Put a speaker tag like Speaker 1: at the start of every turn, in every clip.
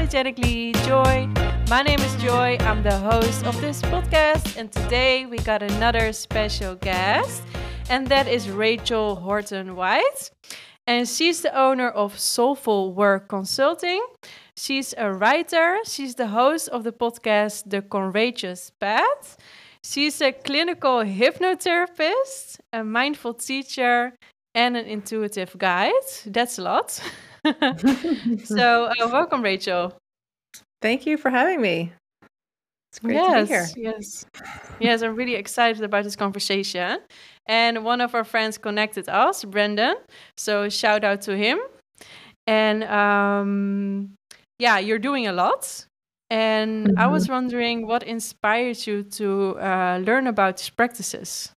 Speaker 1: Unapologetically Joy. My name is Joy. I'm the host of this podcast, and today we got another special guest, and that is Rachel Horton White. And she's the owner of Soulful Work Consulting. She's a writer, she's the host of the podcast The Courageous Path. She's a clinical hypnotherapist, a mindful teacher, and an intuitive guide. That's a lot. so, uh, welcome, Rachel.
Speaker 2: Thank you for having me. It's great
Speaker 1: yes,
Speaker 2: to be here.
Speaker 1: Yes, yes, I'm really excited about this conversation. And one of our friends connected us, Brendan. So shout out to him. And um, yeah, you're doing a lot. And mm-hmm. I was mm-hmm. wondering what inspired you to uh, learn about these practices.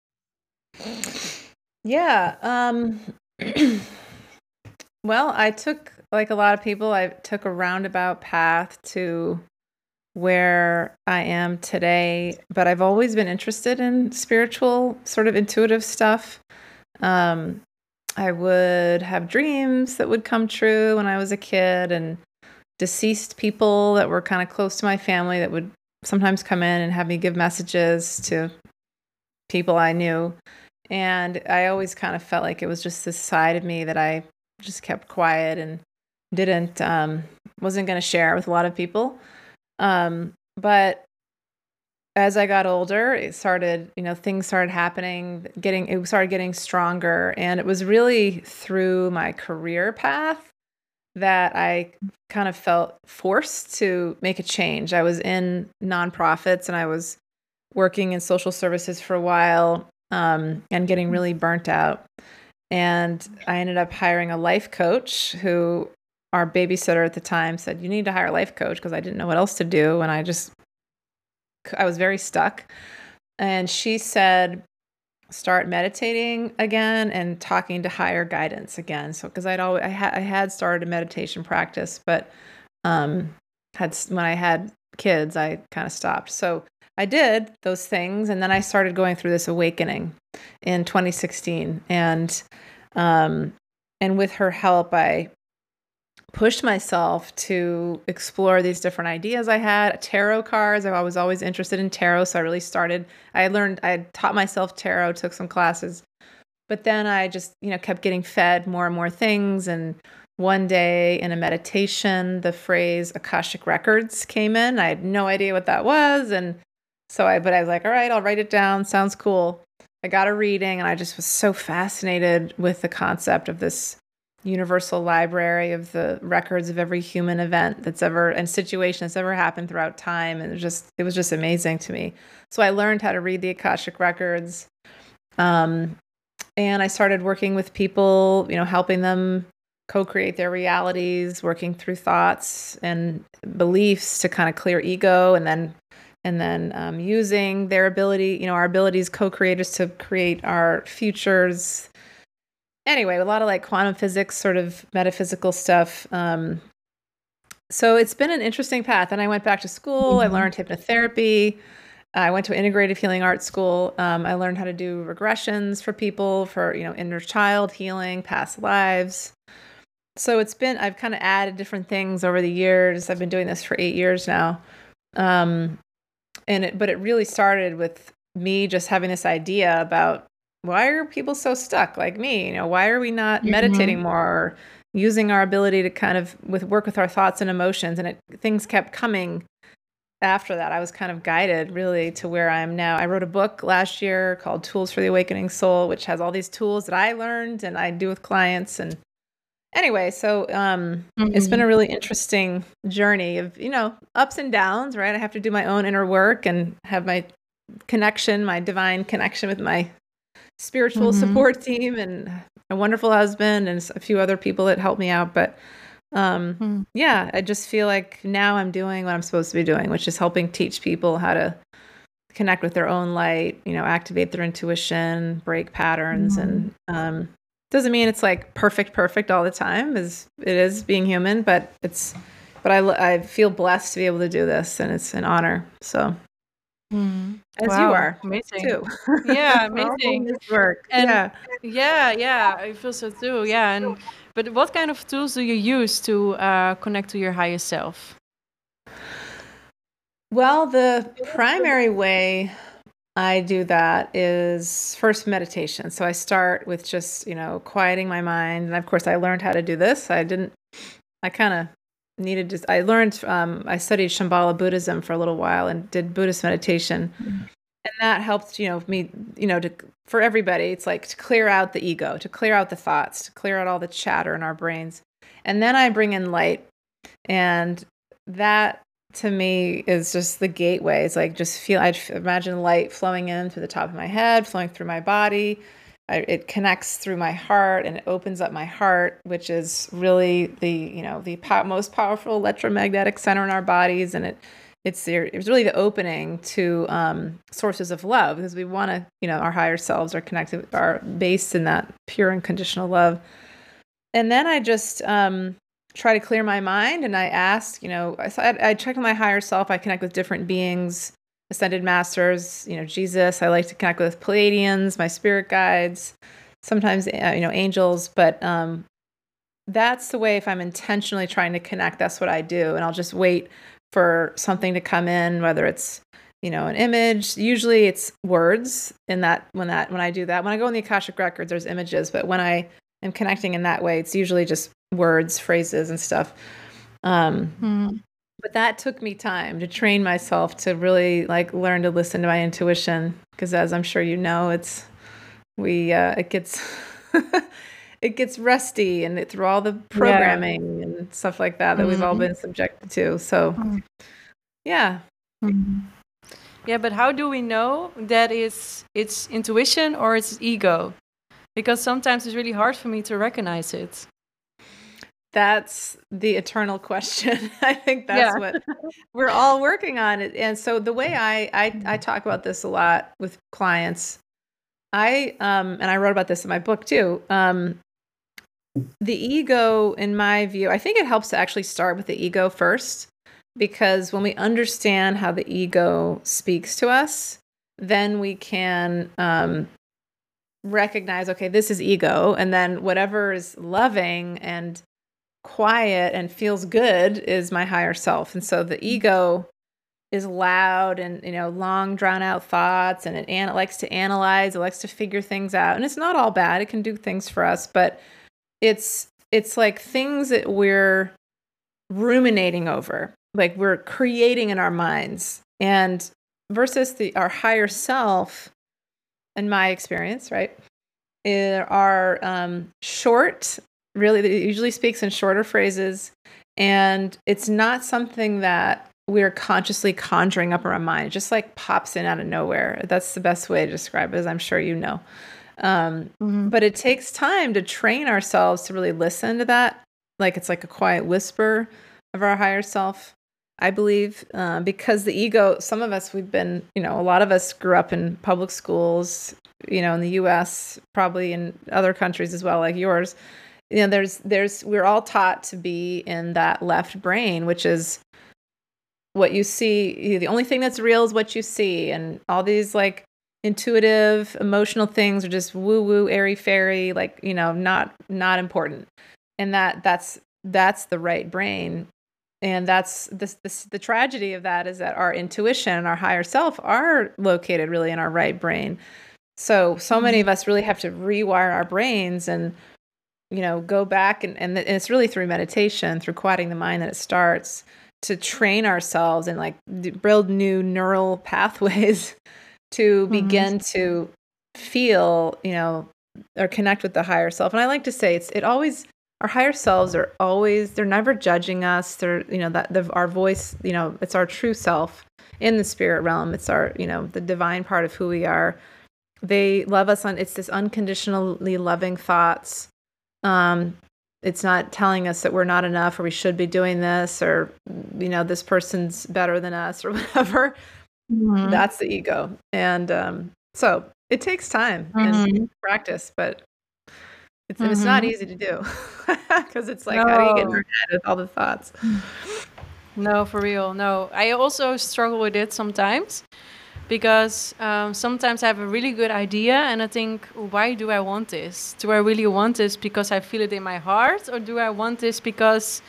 Speaker 2: Yeah. Um, well, I took, like a lot of people, I took a roundabout path to where I am today, but I've always been interested in spiritual, sort of intuitive stuff. Um, I would have dreams that would come true when I was a kid, and deceased people that were kind of close to my family that would sometimes come in and have me give messages to people I knew. And I always kind of felt like it was just this side of me that I just kept quiet and didn't um, wasn't going to share with a lot of people. Um, but as I got older, it started, you know, things started happening, getting it started getting stronger, and it was really through my career path that I kind of felt forced to make a change. I was in nonprofits and I was working in social services for a while um, and getting really burnt out. And I ended up hiring a life coach who our babysitter at the time said, You need to hire a life coach because I didn't know what else to do. And I just, I was very stuck. And she said, Start meditating again and talking to higher guidance again. So, because I'd always, I, had I had started a meditation practice, but um, had when I had kids, I kind of stopped. So, I did those things, and then I started going through this awakening in 2016, and um, and with her help, I pushed myself to explore these different ideas I had. Tarot cards, I was always interested in tarot, so I really started. I learned, I taught myself tarot, took some classes, but then I just, you know, kept getting fed more and more things. And one day in a meditation, the phrase Akashic Records came in. I had no idea what that was. And so I, but I was like, all right, I'll write it down. Sounds cool. I got a reading and I just was so fascinated with the concept of this universal library of the records of every human event that's ever and situation that's ever happened throughout time and it was just it was just amazing to me so i learned how to read the akashic records um, and i started working with people you know helping them co-create their realities working through thoughts and beliefs to kind of clear ego and then and then um, using their ability you know our abilities co-creators to create our futures anyway, a lot of like quantum physics, sort of metaphysical stuff. Um, so it's been an interesting path. And I went back to school. Mm-hmm. I learned hypnotherapy. I went to integrative healing art school. Um, I learned how to do regressions for people for you know inner child healing, past lives. So it's been I've kind of added different things over the years. I've been doing this for eight years now, um, and it, but it really started with me just having this idea about why are people so stuck like me? You know, why are we not mm-hmm. meditating more or using our ability to kind of with work with our thoughts and emotions? And it, things kept coming after that. I was kind of guided really to where I am now. I wrote a book last year called Tools for the Awakening Soul, which has all these tools that I learned and I do with clients and anyway so um, mm-hmm. it's been a mm-hmm. really interesting journey of you know ups and downs right i have to do my own inner work and have my connection my divine connection with my spiritual mm-hmm. support team and a wonderful husband and a few other people that helped me out. But um, mm. yeah, I just feel like now I'm doing what I'm supposed to be doing, which is helping teach people how to connect with their own light, you know, activate their intuition, break patterns, and um, doesn't mean it's like perfect, perfect all the time. Is it is being human, but it's, but I I feel blessed to be able to do this, and it's an honor. So
Speaker 1: Mm.
Speaker 2: As wow. you are,
Speaker 1: amazing
Speaker 2: too.
Speaker 1: Yeah, amazing
Speaker 2: work.
Speaker 1: And
Speaker 2: yeah,
Speaker 1: yeah, yeah. I feel so too. Yeah, and but what kind of tools do you use to uh, connect to your higher self?
Speaker 2: Well, the primary way I do that is first meditation. So I start with just, you know, quieting my mind. And of course, I learned how to do this. I didn't, I kind of needed to, I learned, um, I studied Shambhala Buddhism for a little while and did Buddhist meditation. Mm-hmm. And that helped, you know, me, you know, to, for everybody, it's like to clear out the ego, to clear out the thoughts, to clear out all the chatter in our brains. And then I bring in light. And that to me is just the gateway. It's like just feel, I'd imagine light flowing in through the top of my head, flowing through my body. I, it connects through my heart and it opens up my heart, which is really the, you know, the po- most powerful electromagnetic center in our bodies. And it, it's the, it's really the opening to um, sources of love because we want to, you know, our higher selves are connected, are based in that pure and conditional love. And then I just, um, try to clear my mind and I ask, you know, I, I check my higher self. I connect with different beings, ascended masters, you know, Jesus. I like to connect with Pleiadians, my spirit guides, sometimes, uh, you know, angels. But um, that's the way if I'm intentionally trying to connect, that's what I do. And I'll just wait for something to come in, whether it's, you know, an image. Usually it's words in that when that when I do that. When I go in the Akashic records, there's images, but when I am connecting in that way, it's usually just words, phrases, and stuff. Um, mm. But that took me time to train myself to really like learn to listen to my intuition because, as I'm sure you know, it's we uh, it gets it gets rusty and it, through all the programming yeah. and stuff like that that mm-hmm. we've all mm-hmm. been subjected to. So, mm. yeah.
Speaker 1: Mm-hmm. Yeah, but how do we know that it's it's intuition or it's ego? Because sometimes it's really hard for me to recognize it
Speaker 2: that's the eternal question. I think that's yeah. what we're all working on. And so the way I, I, I talk about this a lot with clients, I um and I wrote about this in my book too. Um, the ego, in my view, I think it helps to actually start with the ego first, because when we understand how the ego speaks to us, then we can um, recognize, okay, this is ego, and then whatever is loving and quiet and feels good is my higher self. And so the mm-hmm. ego is loud and you know long drawn out thoughts and it, and it likes to analyze it likes to figure things out and it's not all bad it can do things for us but it's it's like things that we're ruminating over like we're creating in our minds and versus the our higher self in my experience right are um, short really it usually speaks in shorter phrases. And it's not something that we're consciously conjuring up in our mind. It just like pops in out of nowhere. That's the best way to describe it as i'm sure you know. Um, mm-hmm. but it takes time to train ourselves to really listen to that. Like it's like a quiet whisper of our higher self i believe. Uh, because the ego some of us we've been you know a lot of us grew up in public schools you know in the us probably in other countries as well like yours you know there's there's we're all taught to be in that left brain which is what you see the only thing that's real is what you see. And all these like intuitive emotional things are just woo woo airy fairy like you know not not important. And that that's that's the right brain. And that's this, this the tragedy of that is that our intuition and our higher self are located really in our right brain. So so many of mm-hmm. us really have to rewire our brains and you know, go back and, and it's really through meditation, through quieting the mind that it starts to train ourselves and like build new neural pathways to mm-hmm. begin to feel, you know, or connect with the higher self. And I like to say it's it always our higher selves are always they're never judging us. They're you know that the, our voice, you know, it's our true self in the spirit realm. It's our you know the divine part of who we are. They love us on. It's this unconditionally loving thoughts um, it's not telling us that we're not enough or we should be doing this or you know this person's better than us or whatever mm-hmm. that's the ego and um, so it takes time mm-hmm. and practice but it's, mm-hmm. it's not mm-hmm. easy to do because it's like no. how do you get in your head with all the thoughts
Speaker 1: no for real no i also struggle with it sometimes because um, sometimes I have a really good idea and I think, why do I want this? Do I really want this because I feel it in my heart, or do I want this because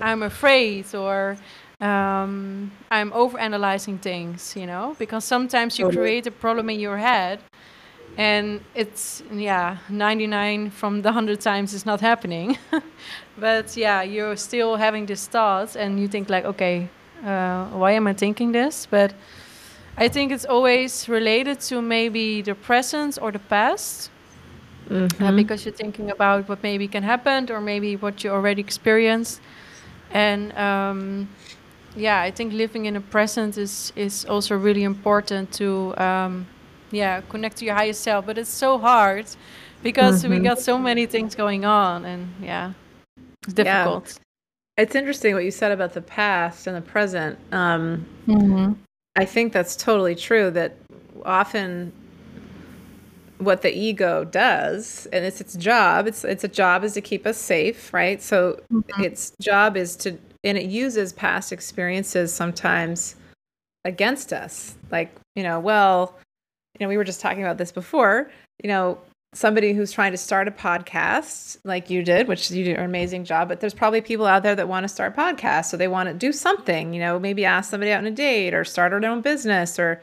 Speaker 1: I'm afraid, or um, I'm over analyzing things, you know, because sometimes you create a problem in your head and it's, yeah, 99 from the 100 times it's not happening. but yeah, you're still having this thought and you think, like, okay, uh, why am I thinking this? But I think it's always related to maybe the present or the past. Uh,
Speaker 2: Mhm.
Speaker 1: because you're thinking about what maybe can happen or maybe what you already experienced and um, yeah i think living in the present is is also really important to um, yeah connect to your higher self but it's so hard because we
Speaker 2: Mhm.
Speaker 1: got so many things going on and yeah it's
Speaker 2: Yeah.
Speaker 1: difficult
Speaker 2: It's interesting what you said about the past and the present. Um,
Speaker 1: mm-hmm.
Speaker 2: I think that's totally true that often what the ego does and it's its job it's its a job is to keep us safe right? So mm-hmm. its job is to and it uses past experiences sometimes against us. Like you know well you know we were just talking about this before you know somebody who's trying to start a podcast like you did which you do an amazing job but there's probably people out there that want to start podcasts so they want to do something you know maybe ask somebody out on a date or start their own business or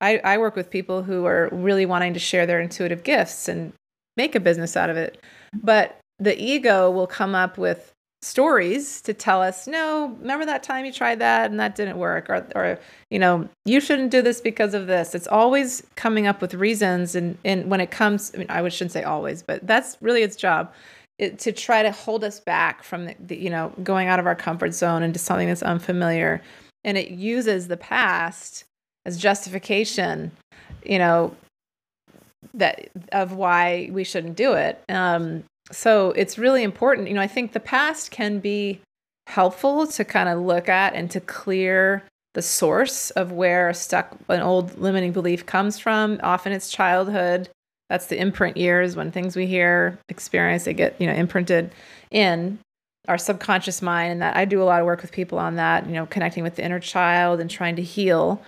Speaker 2: I, I work with people who are really wanting to share their intuitive gifts and make a business out of it. But the ego will come up with stories to tell us, no, remember that time you tried that and that didn't work, or, or you know, you shouldn't do this because of this. It's always coming up with reasons, and and when it comes, I mean, I shouldn't say always, but that's really its job. It, to try to hold us back from the, the, you know going out of our comfort zone into something that's unfamiliar and it uses the past as justification, you know, that of why we shouldn't do it. Um, so it's really important. You know, I think the past can be helpful to kind of look at and to clear the source of where stuck an old limiting belief comes from. Often it's childhood. That's the imprint years when things we hear, experience, they get, you know, imprinted in our subconscious mind. And that I do a lot of work with people on that, you know, connecting with the inner child and trying to heal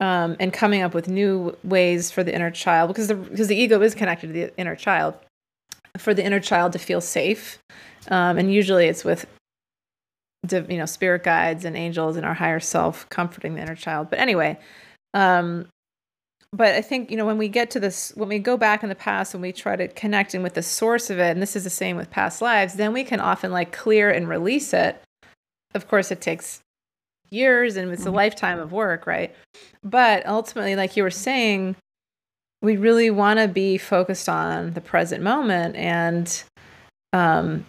Speaker 2: um, and coming up with new ways for the inner child because the because the ego is connected to the inner child for the inner child to feel safe. Um, and usually it's with you know spirit guides and angels and our higher self comforting the inner child. But anyway um, but i think you know when we get to this when we go back in the past and we try to connect in with the source of it and this is the same with past lives then we can often like clear and release it. Of course it takes years and it's a lifetime of work right? But ultimately like you were saying we really want to be focused on the present moment and um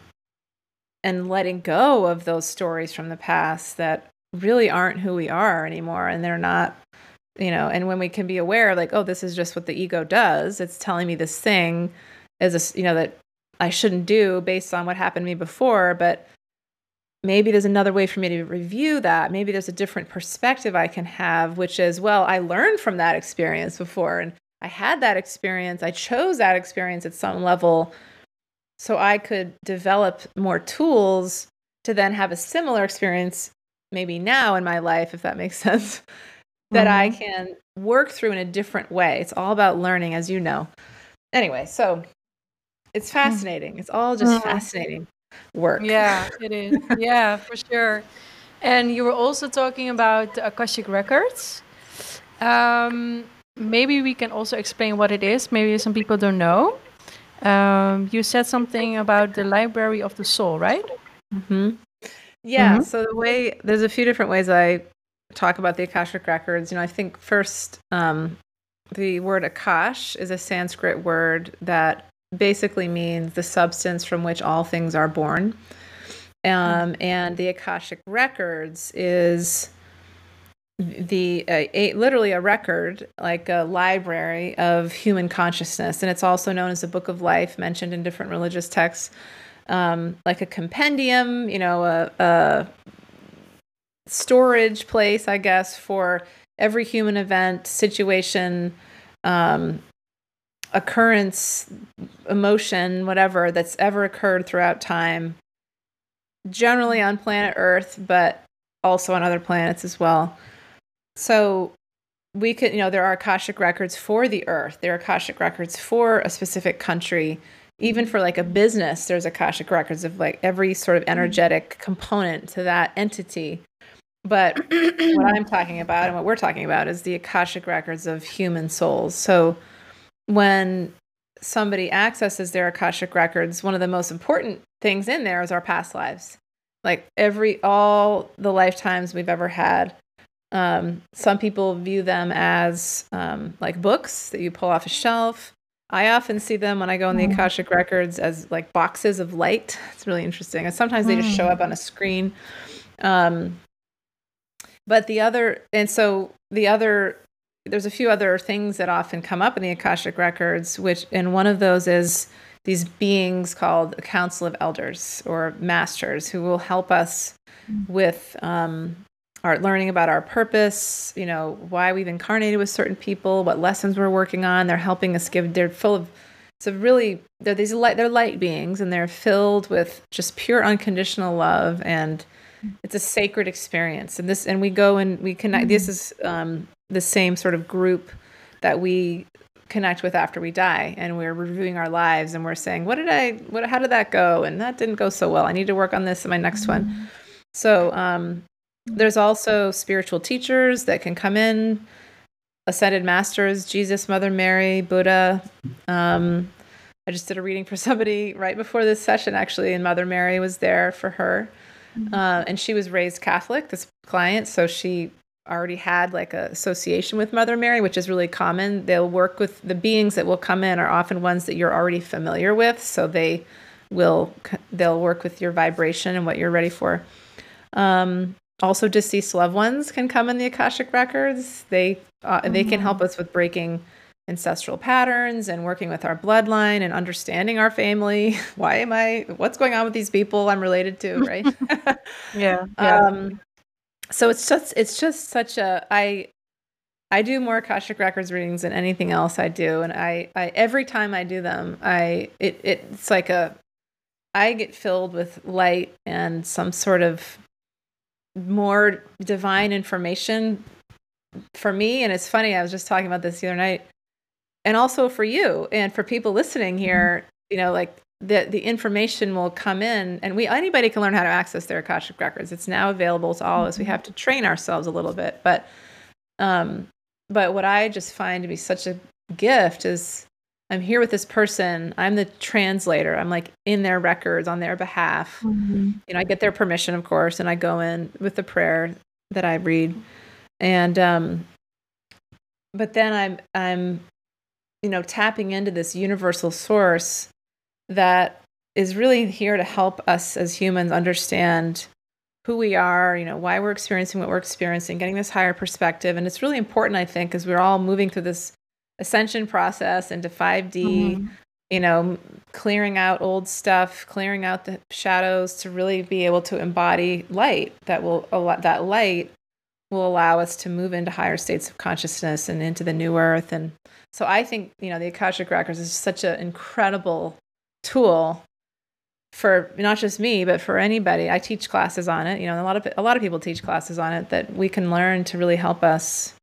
Speaker 2: and letting go of those stories from the past that really aren't who we are anymore and they're not you know and when we can be aware like oh this is just what the ego does. It's telling me this thing is a you know that i shouldn't do based on what happened to me before but maybe there's another way for me to review that. Maybe there's a different perspective i can have which is well i learned from that experience before and i had that experience i chose that experience at some level so i could develop more tools to then have a similar experience maybe now in my life if that makes sense that i can work through in a different way it's all about learning as you know anyway so it's fascinating it's all just
Speaker 1: Mhm.
Speaker 2: fascinating work
Speaker 1: Yeah, it is. yeah, for sure. And you were also talking about Akashic Records. Um, maybe we can also explain what it is. Maybe some people don't know. Um, you said something about the Library of the Soul, right?
Speaker 2: hmm Yeah.
Speaker 1: Mhm.
Speaker 2: So the way there's a few different ways I talk about the Akashic records. You know, I think first um, the word Akash is a Sanskrit word that basically means the substance from which all things are born. Um, and the Akashic records is the uh, a, literally a record like a library of human consciousness. And it's also known as the book of life mentioned in different religious texts um, like a compendium you know a, a storage place i guess for every human event situation um, occurrence emotion whatever that's ever occurred throughout time generally on planet earth but also on other planets as well so we could, you know, there are Akashic records for the earth. There are Akashic records for a specific country. Even for like a business, there's Akashic records of like every sort of mm-hmm. energetic component to that entity. But what I'm talking about and what we're talking about is the Akashic records of human souls. So when somebody accesses their Akashic records, one of the most important things in there is our past lives. Like every, all the lifetimes we've ever had. Um, some people view them as um, like books that you pull off a shelf. I often see them when I go in the mm. Akashic records as like boxes of light. It's really interesting. And sometimes they just show mm. up on a screen. Um, but the other, and so the other, there's a few other things that often come up in the Akashic records, which, and one of those is these beings called a council of elders or masters who will help us mm. with um, our learning about our purpose, you know, why we've incarnated with certain people, what lessons we're working on. They're helping us give, they're full of, it's a really, they're these light, they're light beings and they're filled with just pure unconditional love and it's a sacred experience. And this, and we go and we connect, mm-hmm. this is um, the same sort of group that we connect with after we die and we're reviewing our lives and we're saying what did i what how did that go and that didn't go so well i need to work on this in my next mm-hmm. one so um, there's also spiritual teachers that can come in, ascended masters, Jesus, Mother Mary, Buddha. Um, I just did a reading for somebody right before this session, actually, and Mother Mary was there for her. Mm-hmm. Uh, and she was raised Catholic, this client, so she already had like a association with Mother Mary, which is really common. They'll work with the beings that will come in are often ones that you're already familiar with, so they will they'll work with your vibration and what you're ready for. Um, also deceased loved ones can come in the akashic records they uh, mm-hmm. they can help mm. us with breaking ancestral patterns and working with our bloodline and understanding our family why am i what's going on with these people i'm related to right
Speaker 1: yeah, yeah. Um,
Speaker 2: so it's just it's just such a i i do more akashic records readings than anything else i do and i i every time i do them i it it's like a i get filled with light and some sort of more divine information for me. And it's funny, I was just talking about this the other night, and also for you and for people listening here, you know, like the the information will come in and we anybody can learn how to access their Akashic records. It's now available to all of us. We have to train ourselves a little bit. But um but what I just find to be such a gift is I'm here with this person. I'm the translator. I'm like in their records on their behalf. Mm-hmm. You know, I get their permission, of course, and I go in with the prayer that I read. And um but then I'm I'm you know tapping into this universal source that is really here to help us as humans understand who we are, you know, why we're experiencing what we're experiencing, getting this higher perspective. And it's really important, I think, as we're all moving through this ascension process into 5D, mm-hmm. you know, clearing out old stuff, clearing out the shadows to really be able to embody light that will that light will allow us to move into higher states of consciousness and into the new earth and so I think, you know, the Akashic records is such an incredible tool for not just me, but for anybody. I teach classes on it. You know, a lot of a lot of people teach classes on it that we can learn to really help us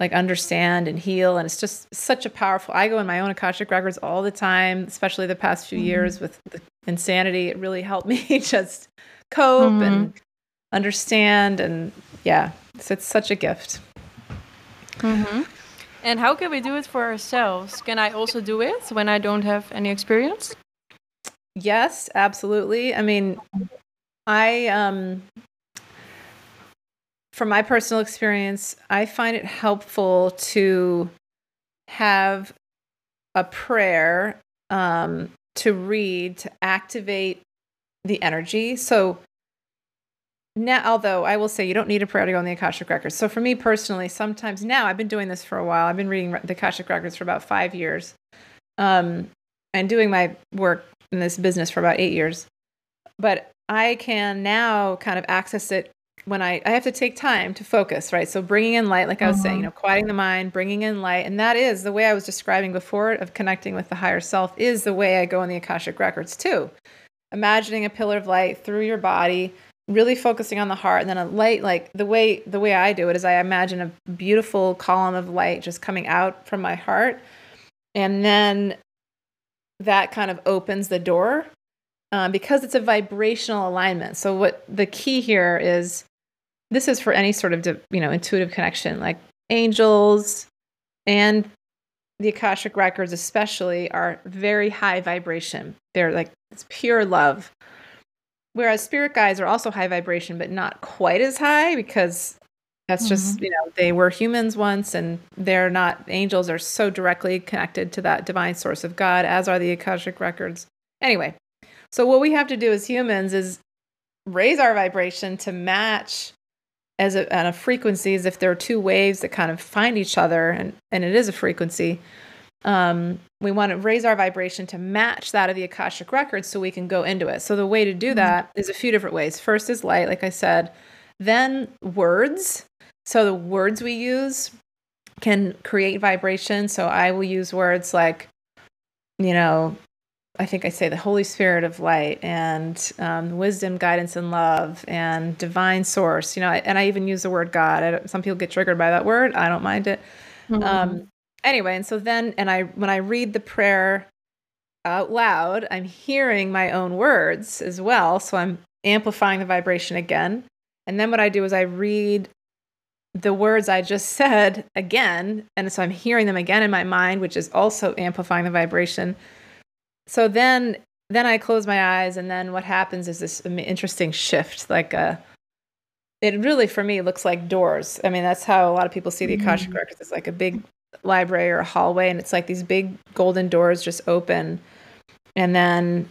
Speaker 2: like understand and heal and it's just such a powerful i go in my own akashic records all the time especially the past few mm-hmm. years with the insanity it really helped me just cope mm-hmm. and understand and yeah so it's such a gift
Speaker 1: mm-hmm. and how can we do it for ourselves can i also do it when i don't have any experience
Speaker 2: yes absolutely i mean i um from my personal experience, I find it helpful to have a prayer um, to read to activate the energy. So now, although I will say you don't need a prayer to go in the Akashic Records. So for me personally, sometimes now I've been doing this for a while. I've been reading the Akashic Records for about five years, um, and doing my work in this business for about eight years. But I can now kind of access it when I, I have to take time to focus, right? So bringing in light, like I was mm-hmm. saying, you know, quieting the mind, bringing in light. And that is the way I was describing before of connecting with the higher self is the way I go in the Akashic records too. Imagining a pillar of light through your body, really focusing on the heart and then a light like the way the way I do it is I imagine a beautiful column of light just coming out from my heart. And then that kind of opens the door um, because it's a vibrational alignment. So what the key here is this is for any sort of you know intuitive connection, like angels and the Akashic records, especially, are very high vibration. They're like it's pure love. Whereas spirit guides are also high vibration, but not quite as high because that's mm-hmm. just, you know, they were humans once and they're not, angels are so directly connected to that divine source of God, as are the Akashic records. Anyway, so what we have to do as humans is raise our vibration to match as a, on a frequency as if there are two waves that kind of find each other and, and it is a frequency. Um, we want to raise our vibration to match that of the Akashic records so we can go into it. So the way to do mm-hmm. that is a few different ways. First is light, like I said, then words. So the words we use can create vibration. So I will use words like, you know, I think I say the Holy Spirit of light and um, wisdom, guidance, and love and divine source. You know, and I even use the word God. some people get triggered by that word. I don't mind it. Mm-hmm. Um, anyway, and so then, and I when I read the prayer out loud, I'm hearing my own words as well. So I'm amplifying the vibration again. And then what I do is I read the words I just said again. And so I'm hearing them again in my mind, which is also amplifying the vibration. So then then I close my eyes and then what happens is this interesting shift like a uh, it really for me looks like doors. I mean, that's how a lot of people see the Akashic mm. records. It's like a big library or a hallway and it's like these big golden doors just open and then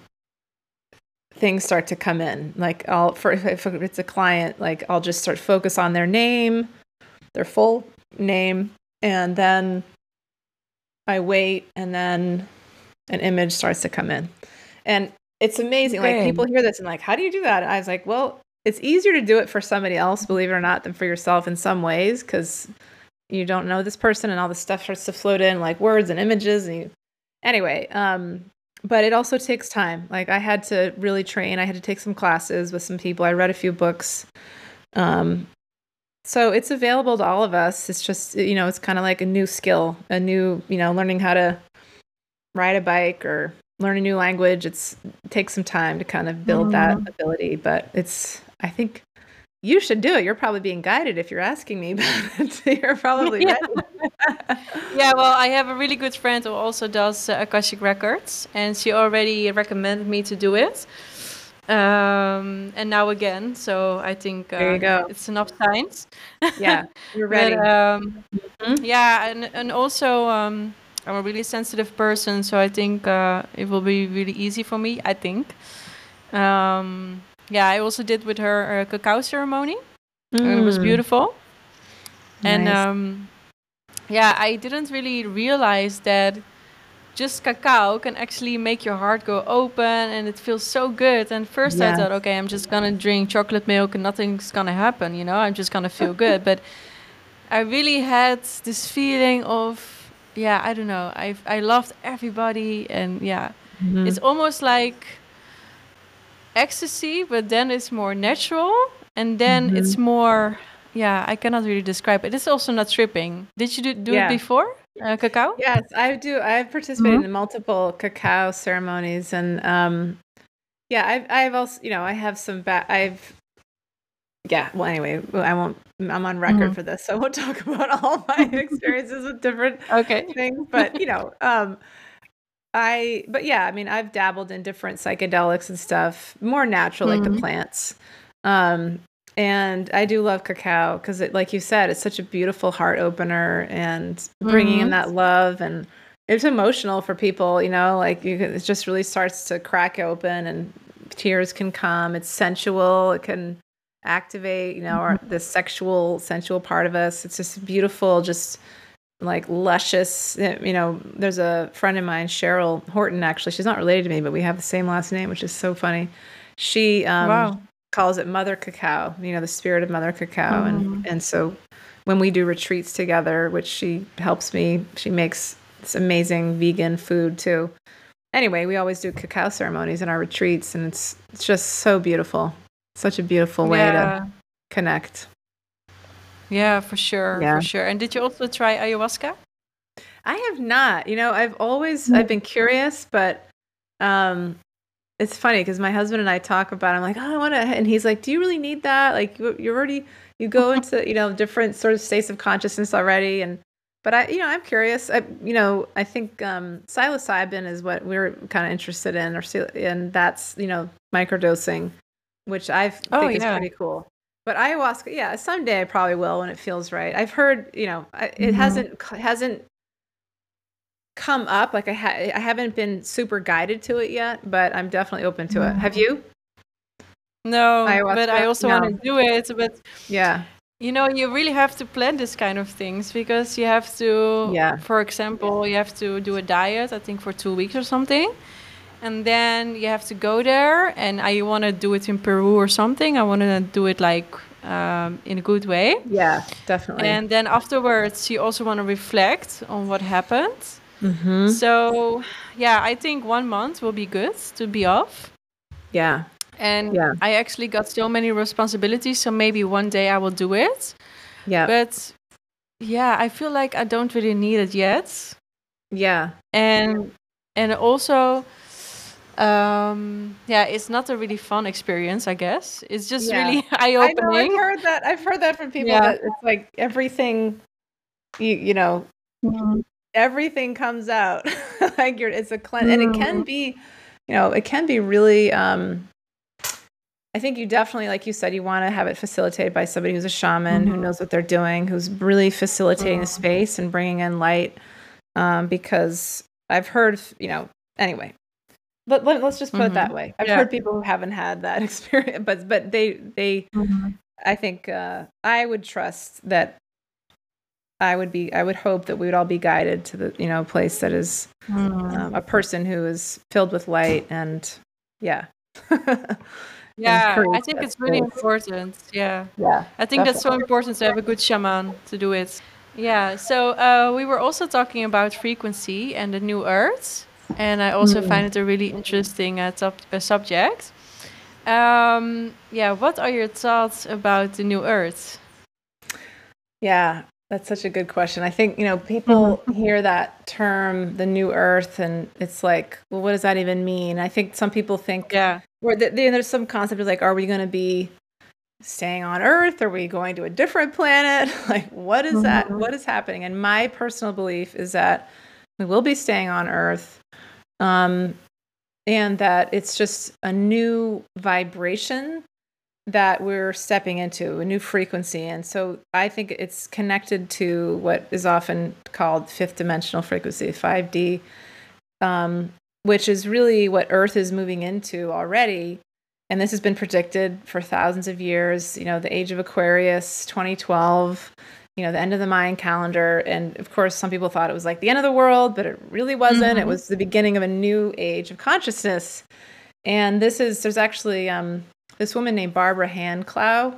Speaker 2: things start to come in like i'll for if it's a client like i'll just start focus on their name their full name and then i wait and then an image starts to come in. And it's amazing like people hear this and like how do you do that? And i was like well it's easier to do it for somebody else believe it or not than for yourself in some ways because you don't know this person and all this stuff starts to float in like words and images and you anyway um but it also takes time. Like i had to really train. I had to take some classes with some people. I read a few books. Um so it's available to all of us. It's just you know it's kind of like a new skill a new you know learning how to ride a bike or learn a new language it's it takes some time to kind of build mm-hmm. that ability but it's i think you should do it. You're probably being guided if you're asking me, but you're probably
Speaker 1: yeah. yeah, well, I have a really good friend who also does uh, Akashic Records, and she already recommended me to do it. Um, and now again, so I think
Speaker 2: uh, there you go.
Speaker 1: it's enough signs.
Speaker 2: Yeah, you're ready.
Speaker 1: but, um, mm-hmm. Yeah, and and also um, I'm a really sensitive person, so I think uh, it will be really easy for me. I think. Um, yeah, I also did with her a cacao ceremony. Mm. And it was mm. beautiful. Nice. And um, yeah, I didn't really realize that just cacao can actually make your heart go open and it feels so good. And first I thought, okay, I'm just gonna drink chocolate milk and nothing's gonna happen, you know, I'm just gonna feel good. But I really had this feeling of, yeah, I don't know, I I loved everybody and yeah, mm-hmm. it's almost like ecstasy, but then it's more natural, and then mm-hmm. it's more. Yeah, I cannot really describe it. It's also not tripping. Did you do, do yeah. it before? Uh, cacao?
Speaker 2: Yes, I do. I've participated mm-hmm. in multiple cacao ceremonies, and um, yeah, I've I've also you know I have some ba- I've yeah. Well, anyway, I won't. I'm on record mm-hmm. for this, so I won't talk about all my experiences with different
Speaker 1: okay
Speaker 2: things. But you know, um, I, but yeah, I mean, I've dabbled in different psychedelics and stuff, more natural, mm-hmm. like the mm-hmm. plants. Um, and I do love cacao because, it, like you said, it's such a beautiful heart opener and bringing mm-hmm. in that love and it's emotional for people. You know, like you, it just really starts to crack open and tears can come. It's sensual. It can activate, you know, mm-hmm. our, the sexual, sensual part of us. It's just beautiful, just like luscious you know there's a friend of mine cheryl horton actually she's not related to me but we have the same last name which is so funny she um, wow. calls it mother cacao you know the spirit of mother cacao mm. and mm-hmm. and so when we do retreats together which she helps me she makes this amazing vegan food too anyway we always do cacao ceremonies in our retreats and it's it's just so beautiful such a beautiful way yeah. to connect
Speaker 1: yeah, for sure, yeah. for sure. And did you also try ayahuasca?
Speaker 2: I have not. You know, I've always I've been curious, but um it's funny because my husband and I talk about. It. I'm like, oh, I want to, and he's like, do you really need that? Like, you're already you go into you know different sort of states of consciousness already and but i you know i'm curious I, you know i think um psilocybin is what we're kind of interested in or and that's you know microdosing which i think oh, is pretty cool but ayahuasca yeah someday i probably will when it feels right i've heard you know it mm-hmm. hasn't hasn't come up like I, ha- I haven't been super guided to it yet but i'm definitely open to it have mm-hmm. you
Speaker 1: no, ayahuasca? but I also no. want to do it. But
Speaker 2: yeah,
Speaker 1: you know, you really have to plan this kind of things because you have to. Yeah. For example, you have to do a diet. I think for two weeks or something. And then you have to go there, and I want to do it in Peru or something. I want to do it like um, in a good way.
Speaker 2: Yeah, definitely.
Speaker 1: And then afterwards, you also want to reflect on what happened. Mm-hmm. So, yeah, I think one month will be good to be off.
Speaker 2: Yeah,
Speaker 1: and yeah. I actually got so many responsibilities. So maybe one day I will do it.
Speaker 2: Yeah.
Speaker 1: But yeah, I feel like I don't really need it yet.
Speaker 2: Yeah.
Speaker 1: And and also um yeah it's not a really fun experience i guess it's just yeah. really eye-opening I
Speaker 2: have heard that i've heard that from people yeah. that it's like everything you you know mm-hmm. everything comes out like you're it's a cleanse mm-hmm. and it can mm-hmm. be you know it can be really um I think you definitely, like you said, you want to have it facilitated by somebody who's a shaman mm-hmm. who knows what they're doing, who's really facilitating mm-hmm. the space and bringing in light. Um, because I've heard, you know, anyway, let, let, us just put mm-hmm. it that mm-hmm. way. I've yeah. heard people who haven't had that experience, but but they they, mm-hmm. I think uh, I would trust that I would be I would hope that we would all be guided to the you know place that is mm. um, a person who is filled with light and yeah
Speaker 1: Yeah, I think it's really important. Yeah.
Speaker 2: Yeah.
Speaker 1: I think that's so important to have a good shaman to do it. Yeah. So uh, we were also talking about frequency and the new earth, and I also mm. find it a really interesting uh, top, uh, subject. Um, yeah. What are your thoughts about the new earth?
Speaker 2: Yeah, that's such a good question. I think, you know, people mm-hmm. hear that term, the new earth, and it's like, well, what does that even mean? I think some people think,
Speaker 1: yeah,
Speaker 2: or the, the, there's some concept of like, are we going to be staying on earth? Are we going to a different planet? like, what is mm-hmm. that? What is happening? And my personal belief is that we will be staying on earth. Um, and that it's just a new vibration that we're stepping into a new frequency. And so i think it's connected to what is often called fifth dimensional frequency 5d um, which is really what earth is moving into already. And this has been predicted for thousands of years you know the age of aquarius 2012 you know the end of the mayan calendar and of course some people thought it was like the end of the world but it really wasn't mm-hmm. it was the beginning of a new age of consciousness and this is there's actually um, this woman named Barbara Hand Clow.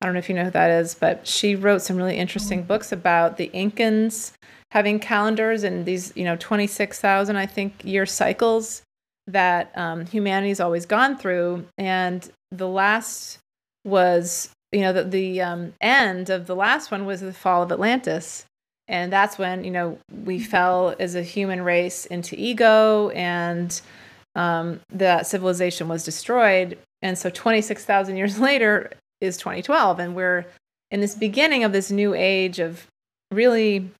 Speaker 2: I don't know if you know who that is, but she wrote some really interesting books about the Incans having calendars and these, you know, 26,000, I think, year cycles that um, humanity's always gone through. And the last was, you know, the, the um, end of the last one was the fall of Atlantis. And that's when, you know, we fell as a human race into ego and um, that civilization was destroyed. And so 26,000 years later is 2012. And we're in this beginning of this new age of really,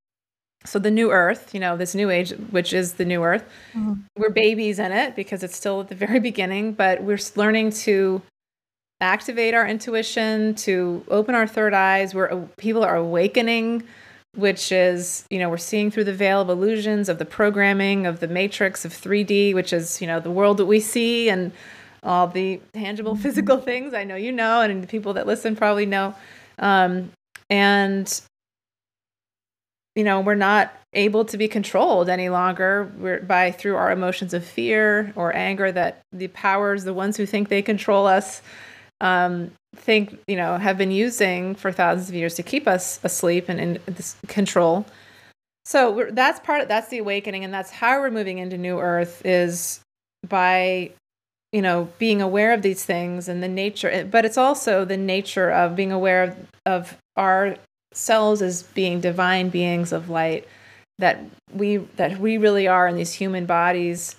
Speaker 2: so the new earth, you know, this new age, which is the new earth, mm-hmm. we're babies in it because it's still at the very beginning, but we're learning to activate our intuition, to open our third eyes. Where people are awakening which is you know we're seeing through the veil of illusions of the programming of the matrix of 3d which is you know the world that we see and all the tangible mm-hmm. physical things i know you know and the people that listen probably know um, and you know we're not able to be controlled any longer we're, by through our emotions of fear or anger that the powers the ones who think they control us um, think you know have been using for thousands of years to keep us asleep and in this control. So that's part of that's the awakening and that's how we're moving into new earth is by you know being aware of these things and the nature but it's also the nature of being aware of, of ourselves as being divine beings of light that we that we really are in these human bodies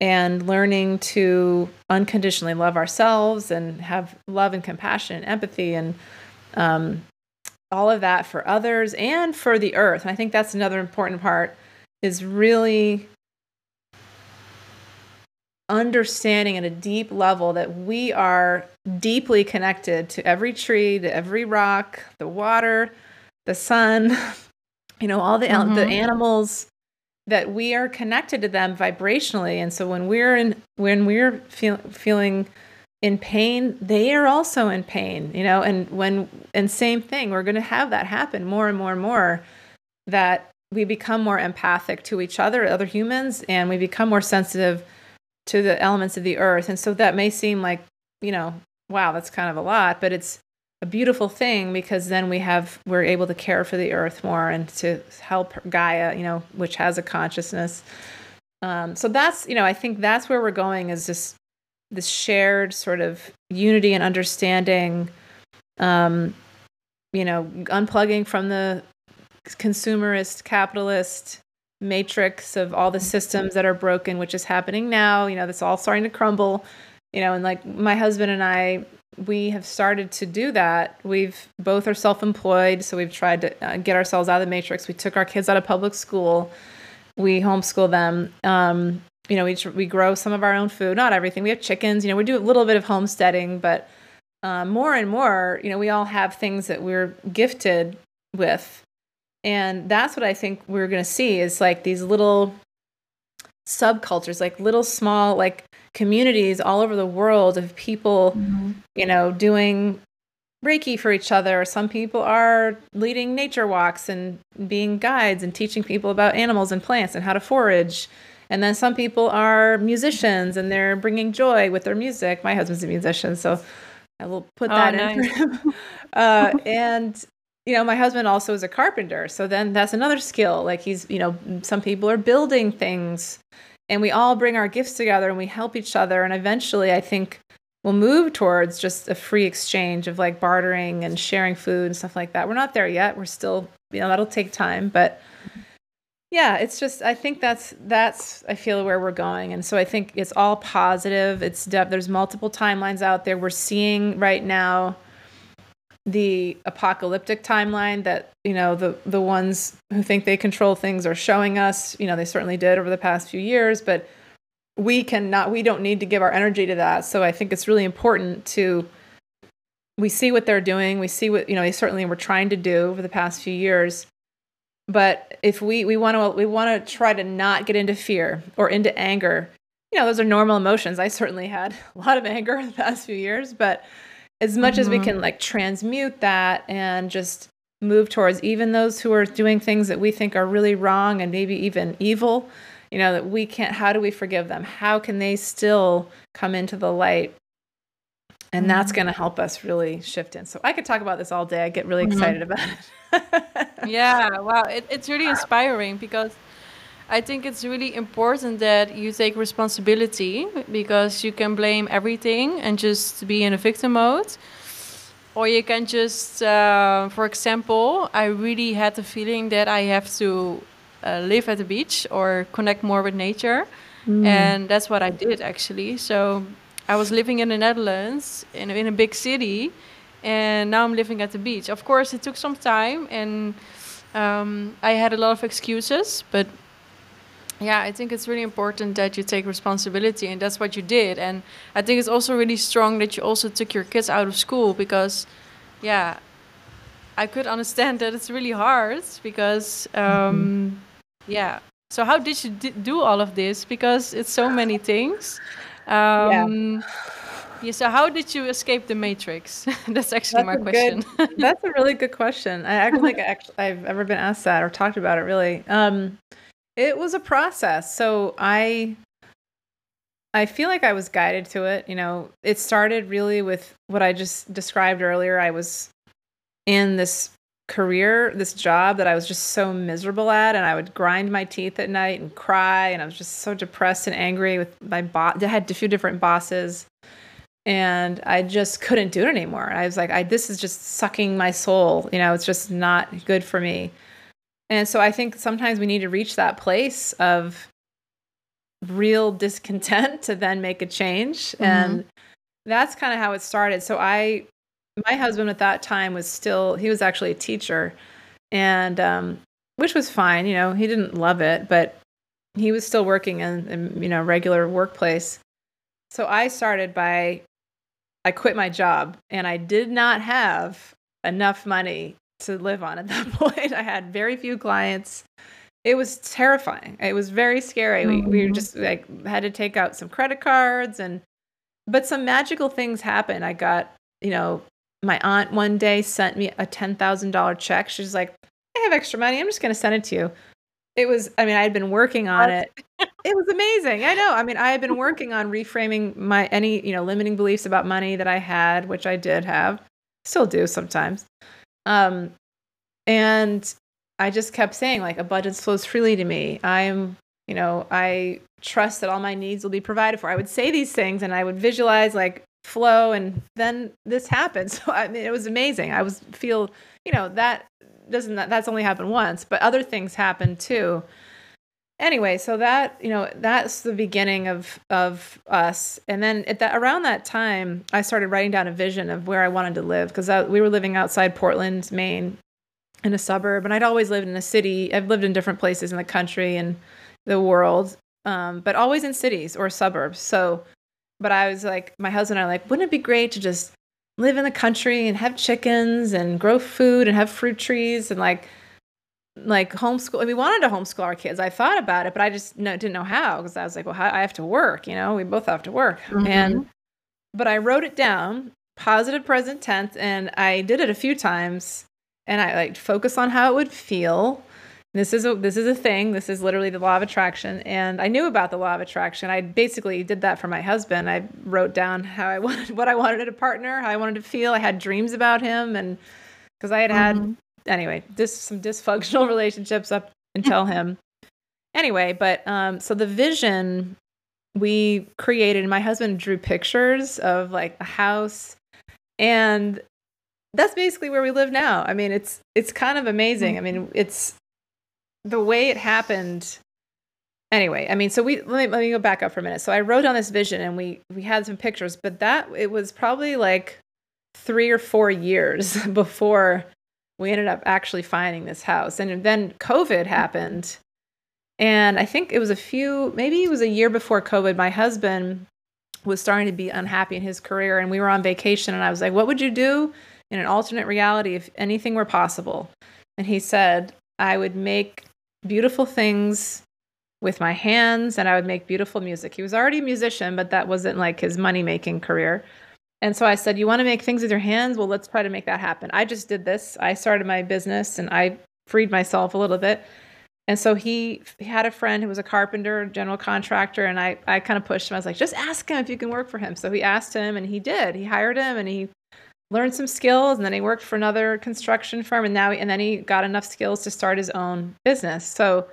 Speaker 2: and learning to unconditionally love ourselves and have love and compassion and empathy and um, all of that for others and for the earth. And I think that's another important part is really understanding at a deep level that we are deeply connected to every tree, to every rock, the water, the sun, you know, all the mm-hmm. the animals that we are connected to them vibrationally. And so when we're in when we're feel, feeling in pain, they are also in pain, you know, and when and same thing, we're going to have that happen more and more and more that we become more empathic to each other, other humans, and we become more sensitive to the elements of the earth. And so that may seem like, you know, wow, that's kind of a lot, but it's a beautiful thing because then we have we're able to care for the earth more and to help Gaia, you know, which has a consciousness. Um, so that's, you know, I think that's where we're going is this this shared sort of unity and understanding um, you know, unplugging from the consumerist capitalist matrix of all the systems that are broken, which is happening now. You know, that's all starting to crumble. You know, and like my husband and I, we have started to do that. We've both are self-employed, so we've tried to uh, get ourselves out of the matrix. We took our kids out of public school. We homeschool them. Um, you know, we we grow some of our own food, not everything. We have chickens. You know, we do a little bit of homesteading, but uh, more and more, you know, we all have things that we're gifted with and that's what I think we're going to see is like these little subcultures, like little small like communities all over the world of people, mm-hmm. you know, doing Reiki for each other. Some people are leading nature walks and being guides and teaching people about animals and plants and how to forage. And then some people are musicians and they're bringing joy with their music. My husband's a musician, so I will put oh, that oh, in. Nice. uh, and you know, my husband also is a carpenter. So then that's another skill. Like he's, you know, some people are building things and we all bring our gifts together and we help each other. And eventually, I think we'll move towards just a free exchange of like bartering and sharing food and stuff like that. We're not there yet. We're still, you know, that'll take time. But yeah, it's just, I think that's, that's, I feel where we're going. And so I think it's all positive. It's, there's multiple timelines out there. We're seeing right now the apocalyptic timeline that you know the the ones who think they control things are showing us you know they certainly did over the past few years but we cannot we don't need to give our energy to that. So i think it's really important to we see what they're doing we see what you know they certainly were trying to do over the past few years. But if we we want to we want to try to not get into fear or into anger you know those are normal emotions. I certainly had a lot of anger in the past few years but as much mm-hmm. as we can mm-hmm. like transmute that and just move towards even those who are doing things that we think are really wrong and maybe even evil you know that we can't how do we forgive them how can they still come into the light and mm-hmm. that's going to help us really shift in so i could talk about this all day i get really mm-hmm. excited about it
Speaker 1: yeah wow it, it's really inspiring because I think it's really important that you take responsibility because you can blame everything and just be in a victim mode. Or you can just, uh, for example, I really had the feeling that I have to uh, live at the beach or connect more with nature. Mm. And that's what I did actually. So I was living in the Netherlands in, in a big city, and now I'm living at the beach. Of course, it took some time and um, I had a lot of excuses, but yeah i think it's really important that you take responsibility and that's what you did. And i think it's also really strong that you also took your kids out of school because yeah i could understand that it's really hard because um, mm-hmm. yeah. So how did you do all of this? Because it's so many things. Um, yeah. yeah so how did you escape the matrix? That's actually that's my question
Speaker 2: good, that's a really good question. I actually like actually i've ever been asked that or talked about it really. Um, it was a process. So I I feel like I was guided to it. You know, it started really with what I just described earlier. I was in this career, this job that I was just so miserable at, and I would grind my teeth at night and cry, and I was just so depressed and angry with my boss. I had a few different bosses, and I just couldn't do it anymore. I was like, I this is just sucking my soul. You know, it's just not good for me. And so I think sometimes we need to reach that place of real discontent to then make a change. Mm-hmm. And that's kind of how it started. So I my husband at that time was still he was actually a teacher, and um, which was fine. You know, he didn't love it, but he was still working in, in you know regular workplace. So I started by I quit my job, and I did not have enough money to live on at that point. I had very few clients. It was terrifying. It was very scary. Mm-hmm. We, we just like had to take out some credit cards and but some magical things happened. I got, you know, my aunt one day sent me a $10,000 check. She's like, I have extra money. I'm just going to send it to you. It was, I mean, I had been working on it. It was amazing. I know. I mean, I had been working on reframing my any, you know, limiting beliefs about money that I had, which I did have, still do sometimes. Um, and I just kept saying, like, abundance flows freely to me. I'm, you know, I trust that all my needs will be provided for. I would say these things and I would visualize like flow and then this happened. So I mean it was amazing. I was feel, you know, that doesn't that, that's only happened once, but other things happened too. Anyway, so that, you know, that's the beginning of of us. And then at that around that time, I started writing down a vision of where I wanted to live because we were living outside Portland, Maine, in a suburb, and I'd always lived in a city. I've lived in different places in the country and the world, um, but always in cities or suburbs. So, but I was like, my husband and I like, wouldn't it be great to just live in the country and have chickens and grow food and have fruit trees and like, like homeschool. We wanted to homeschool our kids. I thought about it, but I just no, didn't know how because I was like, well, how, I have to work. You know, we both have to work. Mm-hmm. And but I wrote it down, positive present tense, and I did it a few times. And I like focus on how it would feel this is a this is a thing. This is literally the law of attraction. And I knew about the law of attraction. I basically did that for my husband. I wrote down how I wanted what I wanted in a partner, how I wanted to feel. I had dreams about him and because I had mm-hmm. had anyway, this some dysfunctional relationships up until him. Anyway, but um so the vision we created my husband drew pictures of like a house and that's basically where we live now. I mean, it's it's kind of amazing. I mean, it's the way it happened anyway i mean so we let me, let me go back up for a minute so i wrote down this vision and we we had some pictures but that it was probably like three or four years before we ended up actually finding this house and then covid happened and i think it was a few maybe it was a year before covid my husband was starting to be unhappy in his career and we were on vacation and i was like what would you do in an alternate reality if anything were possible and he said i would make beautiful things with my hands and I would make beautiful music. He was already a musician, but that wasn't like his money making career. And so I said, You want to make things with your hands? Well, let's try to make that happen. I just did this. I started my business and I freed myself a little bit. And so he, he had a friend who was a carpenter, general contractor, and I, I kind of pushed him. I was like, just ask him if you can work for him. So he asked him and he did. He hired him and he learned some skills and then he worked for another construction firm and now and then he got enough skills to start his own business so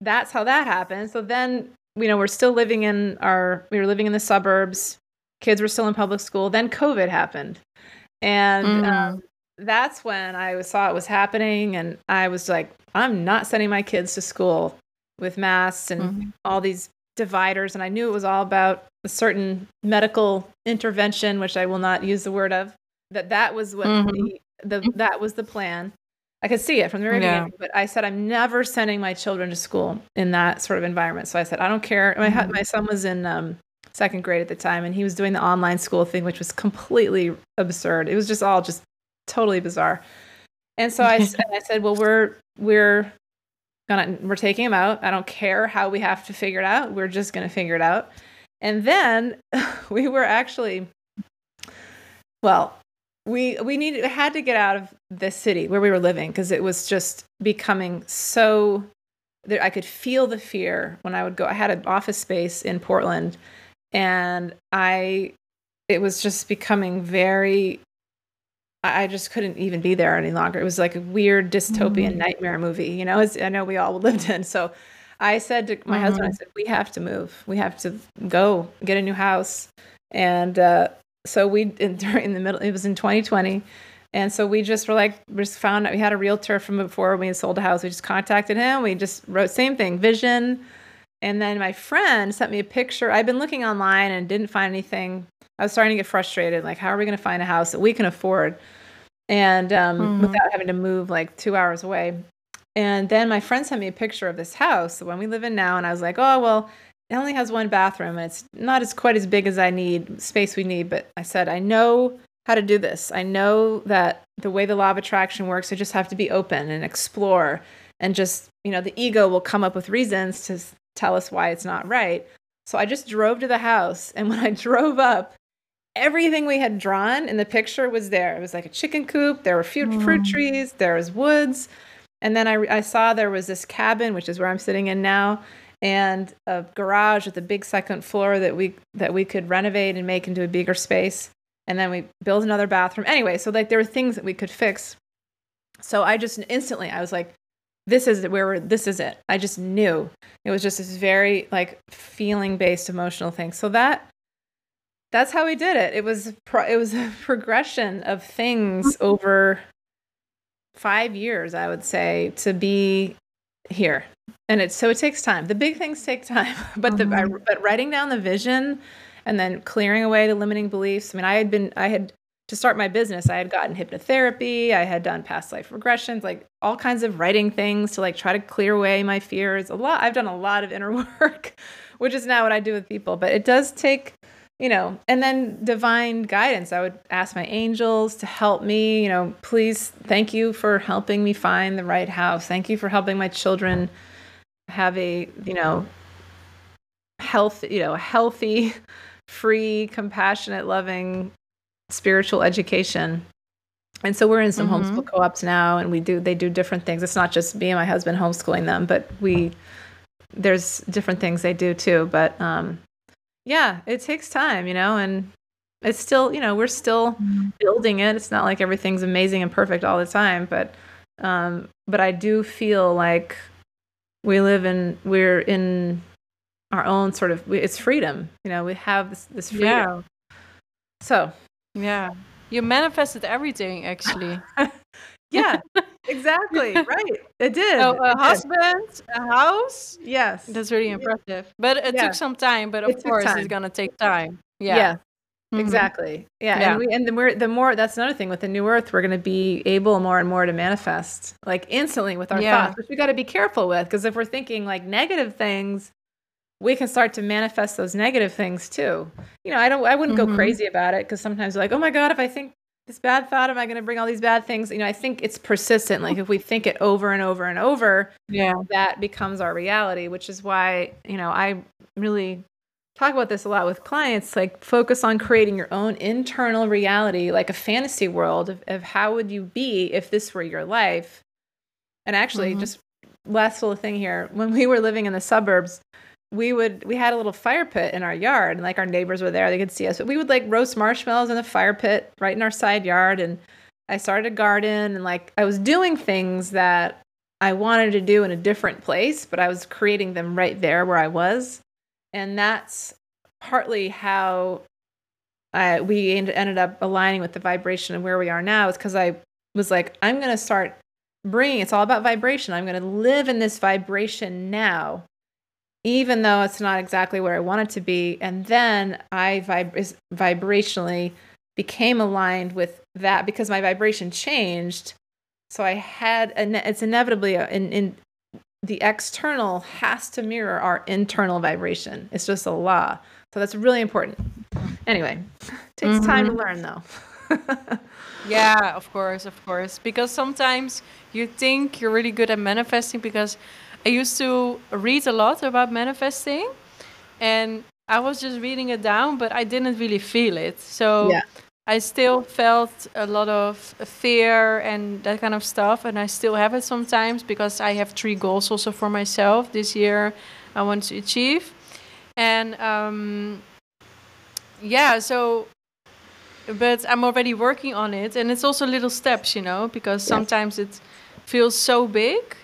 Speaker 2: that's how that happened so then you know we're still living in our we were living in the suburbs kids were still in public school then covid happened and mm. um, that's when i saw it was happening and i was like i'm not sending my kids to school with masks and mm. all these dividers and i knew it was all about a certain medical intervention which i will not use the word of that that was what mm-hmm. the, the that was the plan. I could see it from the very yeah. beginning, but I said I'm never sending my children to school in that sort of environment. So I said I don't care. My mm-hmm. my son was in um, second grade at the time, and he was doing the online school thing, which was completely absurd. It was just all just totally bizarre. And so I said, I said, well, we're we're gonna we're taking him out. I don't care how we have to figure it out. We're just gonna figure it out. And then we were actually, well, we we needed had to get out of the city where we were living because it was just becoming so there I could feel the fear when I would go I had an office space in Portland and I it was just becoming very I just couldn't even be there any longer. It was like a weird dystopian mm-hmm. nightmare movie, you know, as I know we all lived in. So I said to my mm-hmm. husband, I mm-hmm. said, we have to move. We have to go get a new house. And uh, so we during the middle it was in 2020 and so we just were like we just found out we had a realtor from before we had sold a house we just contacted him we just wrote same thing vision and then my friend sent me a picture i've been looking online and didn't find anything I was starting to get frustrated. Like, how are we going to find a house that we can afford, and um, mm-hmm. without having to move like two hours away? And then my friend sent me a picture of this house, the one we live in now, and I was like, oh well, it only has one bathroom, and it's not as quite as big as I need space we need. But I said, I know how to do this. I know that the way the law of attraction works, I just have to be open and explore and just, you know, the ego will come up with reasons to tell us why it's not right. So I just drove to the house. And when I drove up, everything we had drawn in the picture was there. It was like a chicken coop, there were fruit, mm. fruit trees, there was woods. And then I, I saw there was this cabin, which is where I'm sitting in now, and a garage with a big second floor that we that we could renovate and make into a bigger space and then we built another bathroom. Anyway, so like there were things that we could fix. So I just instantly I was like, this is where we're, this is it. I just knew it was just this very like feeling based emotional thing. So that that's how we did it. It was pro- it was a progression of things over five years, I would say, to be here. And it's so it takes time. The big things take time, but the I, mm-hmm. but writing down the vision and then clearing away the limiting beliefs. I mean, I had been, I had, to start my business, I had gotten hypnotherapy, I had done past life regressions, like all kinds of writing things to like try to clear away my fears. A lot, I've done a lot of inner work, which is now what I do with people, but it does take, you know, and then divine guidance. I would ask my angels to help me, you know, please, thank you for helping me find the right house. Thank you for helping my children have a, you know, health, you know, healthy free, compassionate, loving spiritual education. And so we're in some mm-hmm. homeschool co-ops now and we do they do different things. It's not just me and my husband homeschooling them, but we there's different things they do too. But um yeah, it takes time, you know, and it's still, you know, we're still mm-hmm. building it. It's not like everything's amazing and perfect all the time, but um but I do feel like we live in we're in our own sort of it's freedom you know we have this, this freedom yeah. so
Speaker 1: yeah you manifested everything actually
Speaker 2: yeah exactly right it did
Speaker 1: so a it husband did. a house
Speaker 2: yes
Speaker 1: that's really impressive but it yeah. took some time but of it course it's gonna take time yeah,
Speaker 2: yeah. Mm-hmm. Exactly. Yeah. yeah. And we and the more the more that's another thing with the new earth, we're gonna be able more and more to manifest like instantly with our yeah. thoughts, which we gotta be careful with. Because if we're thinking like negative things, we can start to manifest those negative things too. You know, I don't I wouldn't mm-hmm. go crazy about it because sometimes like, oh my God, if I think this bad thought, am I gonna bring all these bad things? You know, I think it's persistent. Like if we think it over and over and over, yeah, that becomes our reality, which is why, you know, I really talk about this a lot with clients, like focus on creating your own internal reality, like a fantasy world of, of how would you be if this were your life. And actually, mm-hmm. just last little thing here, when we were living in the suburbs, we would we had a little fire pit in our yard and like our neighbors were there they could see us but we would like roast marshmallows in the fire pit right in our side yard and i started a garden and like i was doing things that i wanted to do in a different place but i was creating them right there where i was and that's partly how I, we ended up aligning with the vibration of where we are now is because i was like i'm going to start bringing it's all about vibration i'm going to live in this vibration now even though it's not exactly where I want it to be. And then I vib- vibrationally became aligned with that because my vibration changed. So I had, a, it's inevitably a, in, in the external has to mirror our internal vibration. It's just a law. So that's really important. Anyway, takes mm-hmm. time to learn though.
Speaker 1: yeah, of course, of course. Because sometimes you think you're really good at manifesting because I used to read a lot about manifesting, and I was just reading it down, but I didn't really feel it. So yeah. I still felt a lot of fear and that kind of stuff, and I still have it sometimes because I have three goals also for myself this year. I want to achieve, and um, yeah, so but I'm already working on it, and it's also little steps, you know, because sometimes it feels so big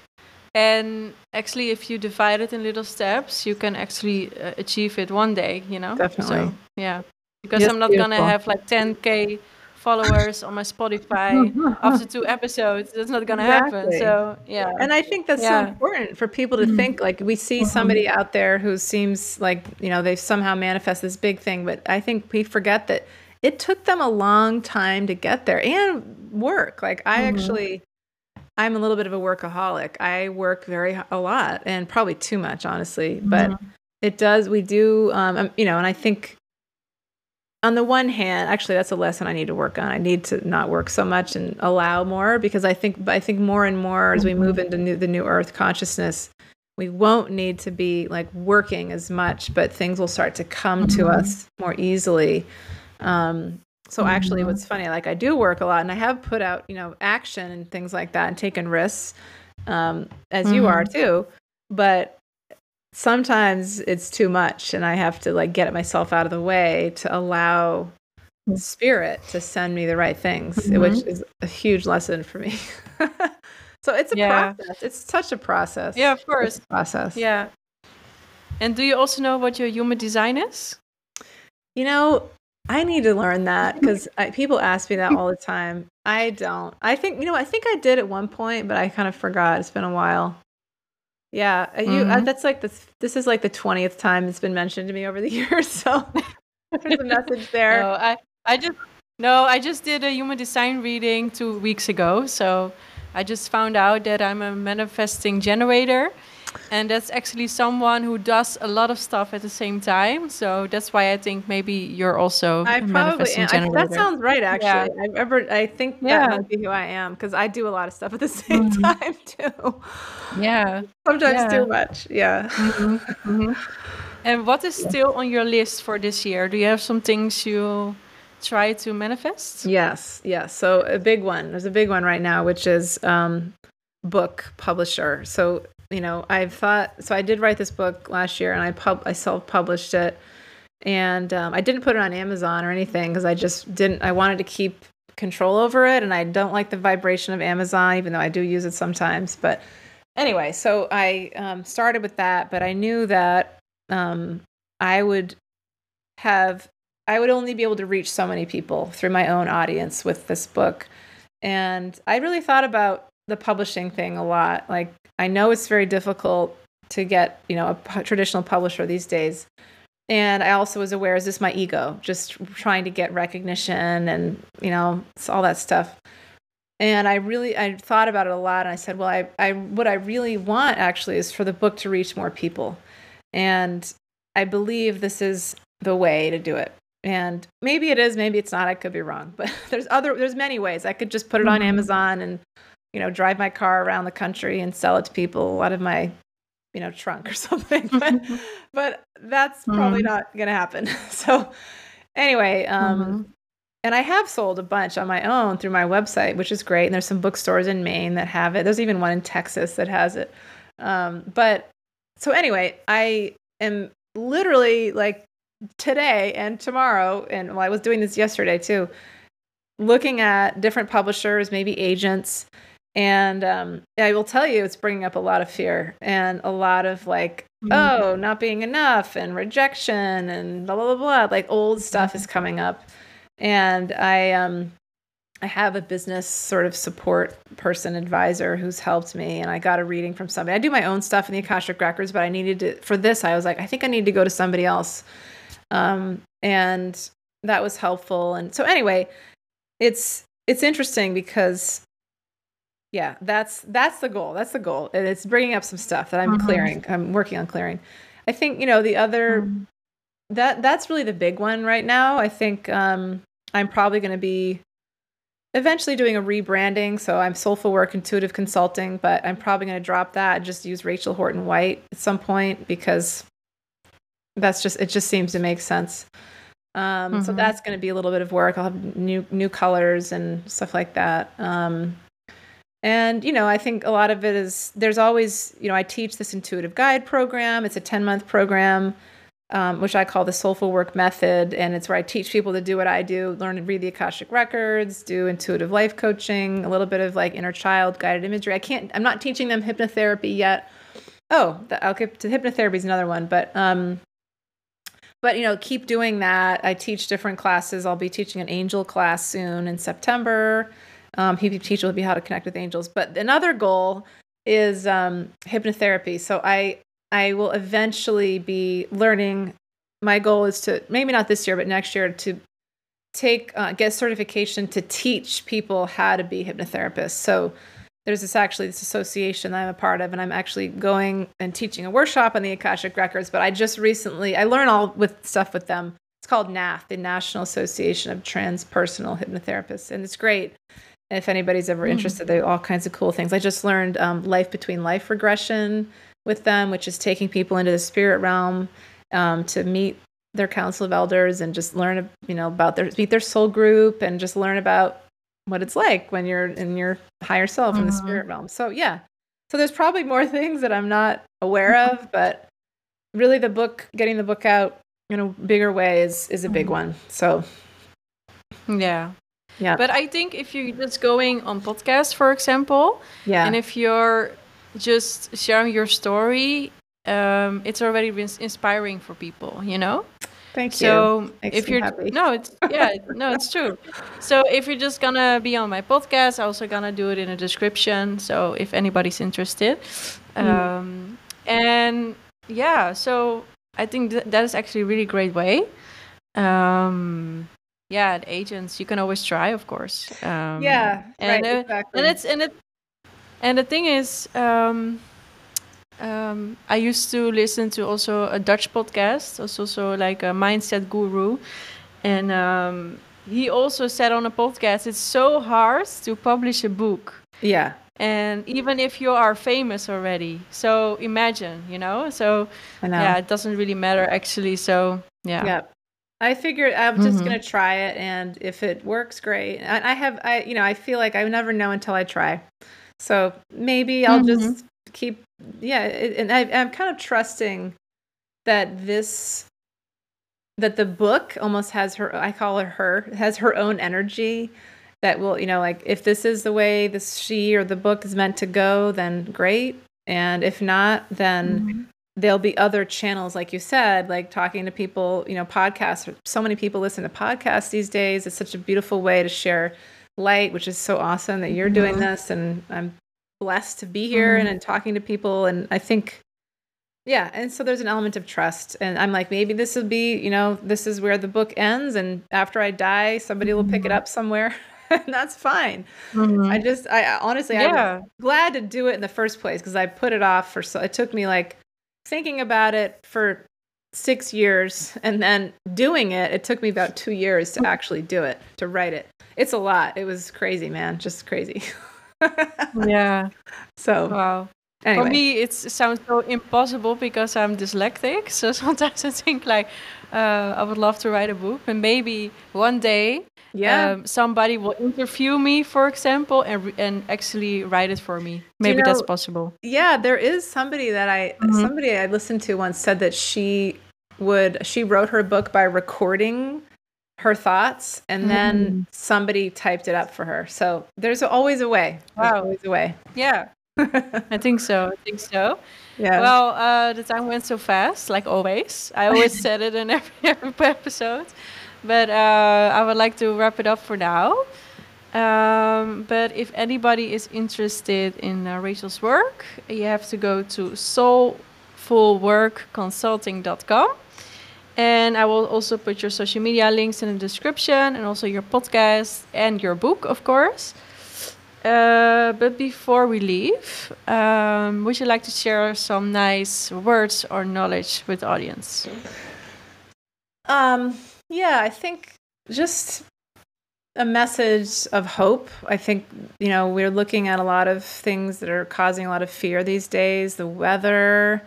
Speaker 1: and actually if you divide it in little steps you can actually uh, achieve it one day you know
Speaker 2: definitely so,
Speaker 1: yeah because yes, i'm not beautiful. gonna have like 10k followers on my Spotify after two episodes. That's not gonna exactly. happen. So yeah.
Speaker 2: And I think that's yeah. so important for people to mm-hmm. think like we see mm-hmm. somebody out there who seems like, you know, they've somehow manifest this big thing, but I think we forget that it took them a long time to get there and work. Like I mm-hmm. actually I'm a little bit of a workaholic. I work very a lot and probably too much, honestly. But mm-hmm. it does. We do, um, um, you know, and I think on the one hand, actually, that's a lesson I need to work on. I need to not work so much and allow more because I think I think more and more as we move mm-hmm. into new, the new Earth consciousness, we won't need to be like working as much, but things will start to come to mm-hmm. us more easily. Um, so actually, mm-hmm. what's funny, like I do work a lot, and I have put out, you know, action and things like that, and taken risks, um, as mm-hmm. you are mm-hmm. too. But sometimes it's too much, and I have to like get myself out of the way to allow mm. spirit to send me the right things, mm-hmm. which is a huge lesson for me. so it's a yeah. process. It's such a process.
Speaker 1: Yeah, of course.
Speaker 2: process.
Speaker 1: Yeah. And do you also know what your human design is?
Speaker 2: You know, I need to learn that because people ask me that all the time. I don't. I think you know. I think I did at one point, but I kind of forgot. It's been a while. Yeah, uh, you. Uh, mm-hmm. That's like this. This is like the twentieth time it's been mentioned to me over the years. So there's a message there.
Speaker 1: No, I I just no. I just did a human design reading two weeks ago. So I just found out that I'm a manifesting generator and that's actually someone who does a lot of stuff at the same time. So that's why I think maybe you're also I probably am.
Speaker 2: that sounds right. Actually, yeah. I've ever I think yeah. that might be who I am because I do a lot of stuff at the same mm-hmm. time too.
Speaker 1: Yeah,
Speaker 2: sometimes yeah. too much. Yeah. Mm-hmm.
Speaker 1: Mm-hmm. And what is still on your list for this year? Do you have some things you try to manifest?
Speaker 2: Yes, yes. So a big one. There's a big one right now, which is um, book publisher. So you know, I've thought so. I did write this book last year, and I pub I self published it, and um, I didn't put it on Amazon or anything because I just didn't. I wanted to keep control over it, and I don't like the vibration of Amazon, even though I do use it sometimes. But anyway, so I um, started with that, but I knew that um, I would have I would only be able to reach so many people through my own audience with this book. And I really thought about the publishing thing a lot. Like I know it's very difficult to get, you know, a p- traditional publisher these days. And I also was aware, is this my ego? Just trying to get recognition and, you know, all that stuff. And I really, I thought about it a lot. And I said, well, I, I, what I really want actually is for the book to reach more people. And I believe this is the way to do it. And maybe it is, maybe it's not. I could be wrong, but there's other, there's many ways. I could just put it on mm-hmm. Amazon and you know, drive my car around the country and sell it to people out of my, you know, trunk or something. but, but that's mm-hmm. probably not going to happen. so anyway, um, mm-hmm. and I have sold a bunch on my own through my website, which is great. And there's some bookstores in Maine that have it. There's even one in Texas that has it. Um, but so anyway, I am literally like today and tomorrow, and well, I was doing this yesterday too, looking at different publishers, maybe agents, and um, I will tell you, it's bringing up a lot of fear and a lot of like, mm-hmm. oh, not being enough and rejection and blah, blah, blah, blah. Like old stuff mm-hmm. is coming up. And I, um, I have a business sort of support person advisor who's helped me, and I got a reading from somebody. I do my own stuff in the Akashic Records, but I needed to, for this, I was like, I think I need to go to somebody else. Um, and that was helpful. And so, anyway, it's, it's interesting because yeah that's that's the goal that's the goal and it's bringing up some stuff that i'm mm-hmm. clearing i'm working on clearing i think you know the other mm-hmm. that that's really the big one right now i think um i'm probably going to be eventually doing a rebranding so i'm soulful work intuitive consulting but i'm probably going to drop that and just use rachel horton white at some point because that's just it just seems to make sense um, mm-hmm. so that's going to be a little bit of work i'll have new new colors and stuff like that um, and, you know, I think a lot of it is there's always, you know, I teach this intuitive guide program. It's a 10 month program, um, which I call the Soulful Work Method. And it's where I teach people to do what I do learn to read the Akashic Records, do intuitive life coaching, a little bit of like inner child guided imagery. I can't, I'm not teaching them hypnotherapy yet. Oh, the, I'll get to hypnotherapy is another one. But, um, but you know, keep doing that. I teach different classes. I'll be teaching an angel class soon in September. Um, he teach will be how to connect with angels. But another goal is um, hypnotherapy. So I I will eventually be learning. My goal is to maybe not this year, but next year to take uh, get certification to teach people how to be hypnotherapists. So there's this actually this association that I'm a part of, and I'm actually going and teaching a workshop on the Akashic Records. But I just recently I learn all with stuff with them. It's called NATH, the National Association of Transpersonal Hypnotherapists, and it's great. If anybody's ever mm. interested, they all kinds of cool things. I just learned um, life between life regression with them, which is taking people into the spirit realm um, to meet their council of elders and just learn, you know, about their meet their soul group and just learn about what it's like when you're in your higher self mm-hmm. in the mm-hmm. spirit realm. So yeah. So there's probably more things that I'm not aware of, but really the book getting the book out in a bigger way is is a big mm-hmm. one. So
Speaker 1: yeah. Yeah. But I think if you're just going on podcast, for example, yeah, and if you're just sharing your story, um, it's already been inspiring for people, you know?
Speaker 2: Thank
Speaker 1: you. So if you're happy. no, it's yeah, no, it's true. So if you're just gonna be on my podcast, I'm also gonna do it in a description. So if anybody's interested, mm. um, and yeah, so I think th- that is actually a really great way. Um, yeah, agents, you can always try, of course.
Speaker 2: Um, yeah,
Speaker 1: and right, uh, exactly. and it's and it and the thing is. Um, um, I used to listen to also a Dutch podcast, also, so like a mindset guru, and um, he also said on a podcast, it's so hard to publish a book.
Speaker 2: Yeah.
Speaker 1: And even if you are famous already, so imagine, you know. So know. yeah, it doesn't really matter actually. So yeah.
Speaker 2: Yeah. I figured I'm just mm-hmm. gonna try it, and if it works, great. I, I have, I you know, I feel like I never know until I try. So maybe I'll mm-hmm. just keep yeah and I, i'm kind of trusting that this that the book almost has her i call her her has her own energy that will you know like if this is the way this she or the book is meant to go then great and if not then mm-hmm. There'll be other channels like you said like talking to people you know podcasts so many people listen to podcasts these days it's such a beautiful way to share light which is so awesome that you're doing mm-hmm. this and i'm blessed to be here mm-hmm. and, and talking to people. And I think, yeah. And so there's an element of trust. And I'm like, maybe this will be, you know, this is where the book ends. And after I die, somebody will pick it mm-hmm. up somewhere. and that's fine. Mm-hmm. I just, I honestly, yeah. I'm glad to do it in the first place because I put it off for so, it took me like thinking about it for six years and then doing it it took me about two years to actually do it to write it it's a lot it was crazy man just crazy
Speaker 1: yeah.
Speaker 2: So
Speaker 1: wow. Anyway. For me, it sounds so impossible because I'm dyslexic. So sometimes I think like uh, I would love to write a book, and maybe one day, yeah, um, somebody will interview me, for example, and and actually write it for me. Maybe you know, that's possible.
Speaker 2: Yeah, there is somebody that I mm-hmm. somebody I listened to once said that she would she wrote her book by recording her thoughts and then mm. somebody typed it up for her. So there's always a way. There's wow. always a way.
Speaker 1: Yeah. I think so. I think so. Yeah. Well, uh, the time went so fast, like always. I always said it in every, every episode. But uh, I would like to wrap it up for now. Um, but if anybody is interested in uh, Rachel's work, you have to go to soulfulworkconsulting.com and I will also put your social media links in the description and also your podcast and your book, of course. Uh, but before we leave, um, would you like to share some nice words or knowledge with audience?
Speaker 2: Um, yeah, I think just a message of hope. I think, you know, we're looking at a lot of things that are causing a lot of fear these days the weather,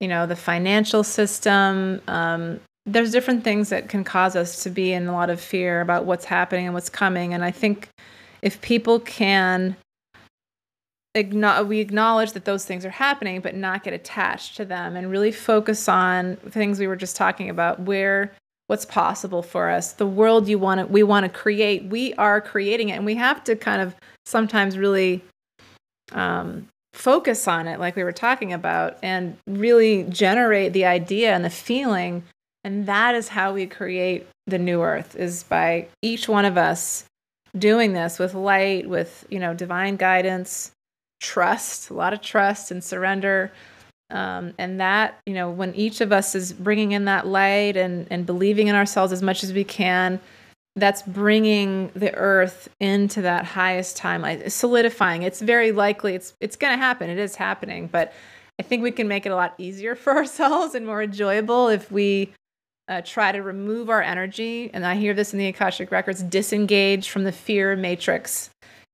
Speaker 2: you know, the financial system, um, there's different things that can cause us to be in a lot of fear about what's happening and what's coming. And I think if people can we acknowledge that those things are happening, but not get attached to them and really focus on things we were just talking about, where what's possible for us, the world you want to we want to create. We are creating it, and we have to kind of sometimes really um, focus on it, like we were talking about, and really generate the idea and the feeling And that is how we create the new earth is by each one of us doing this with light, with, you know, divine guidance, trust, a lot of trust and surrender. Um, and that, you know, when each of us is bringing in that light and, and believing in ourselves as much as we can, that's bringing the earth into that highest timeline, solidifying. It's very likely it's it's going to happen. It is happening, but I think we can make it a lot easier for ourselves and more enjoyable if we uh, try to remove our energy. And I hear this in the Akashic records: disengage from the fear matrix.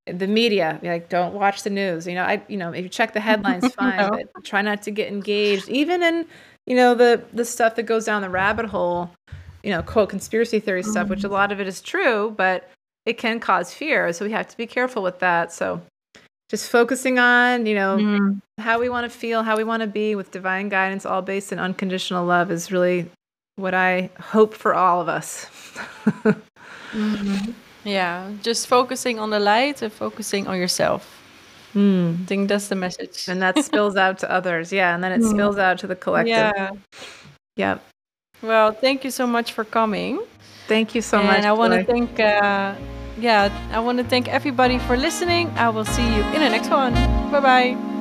Speaker 2: The media, like, don't watch the news. You know, I, you know, if you check the headlines, fine, no. but try not to get engaged, even in, you know, the the stuff that goes down the rabbit hole you know, quote conspiracy theory mm-hmm. stuff, which a mm-hmm. lot of it is true, but it can cause fear. So we have to be careful with that. So just focusing on, you know, mm-hmm. how we want to feel, how we want to be with divine guidance, all based in unconditional love is really what I hope for all of us.
Speaker 1: mm-hmm. Yeah, just focusing on the light and focusing on yourself. Mm. I think that's the message.
Speaker 2: And that spills out to others. Yeah. And then it mm. spills out to the collective. Yeah. Yep.
Speaker 1: Well, thank you so much for coming.
Speaker 2: Thank you so
Speaker 1: and
Speaker 2: much.
Speaker 1: And I want to thank, uh, yeah, I want to thank everybody for listening. I will see you in the next one. Bye bye.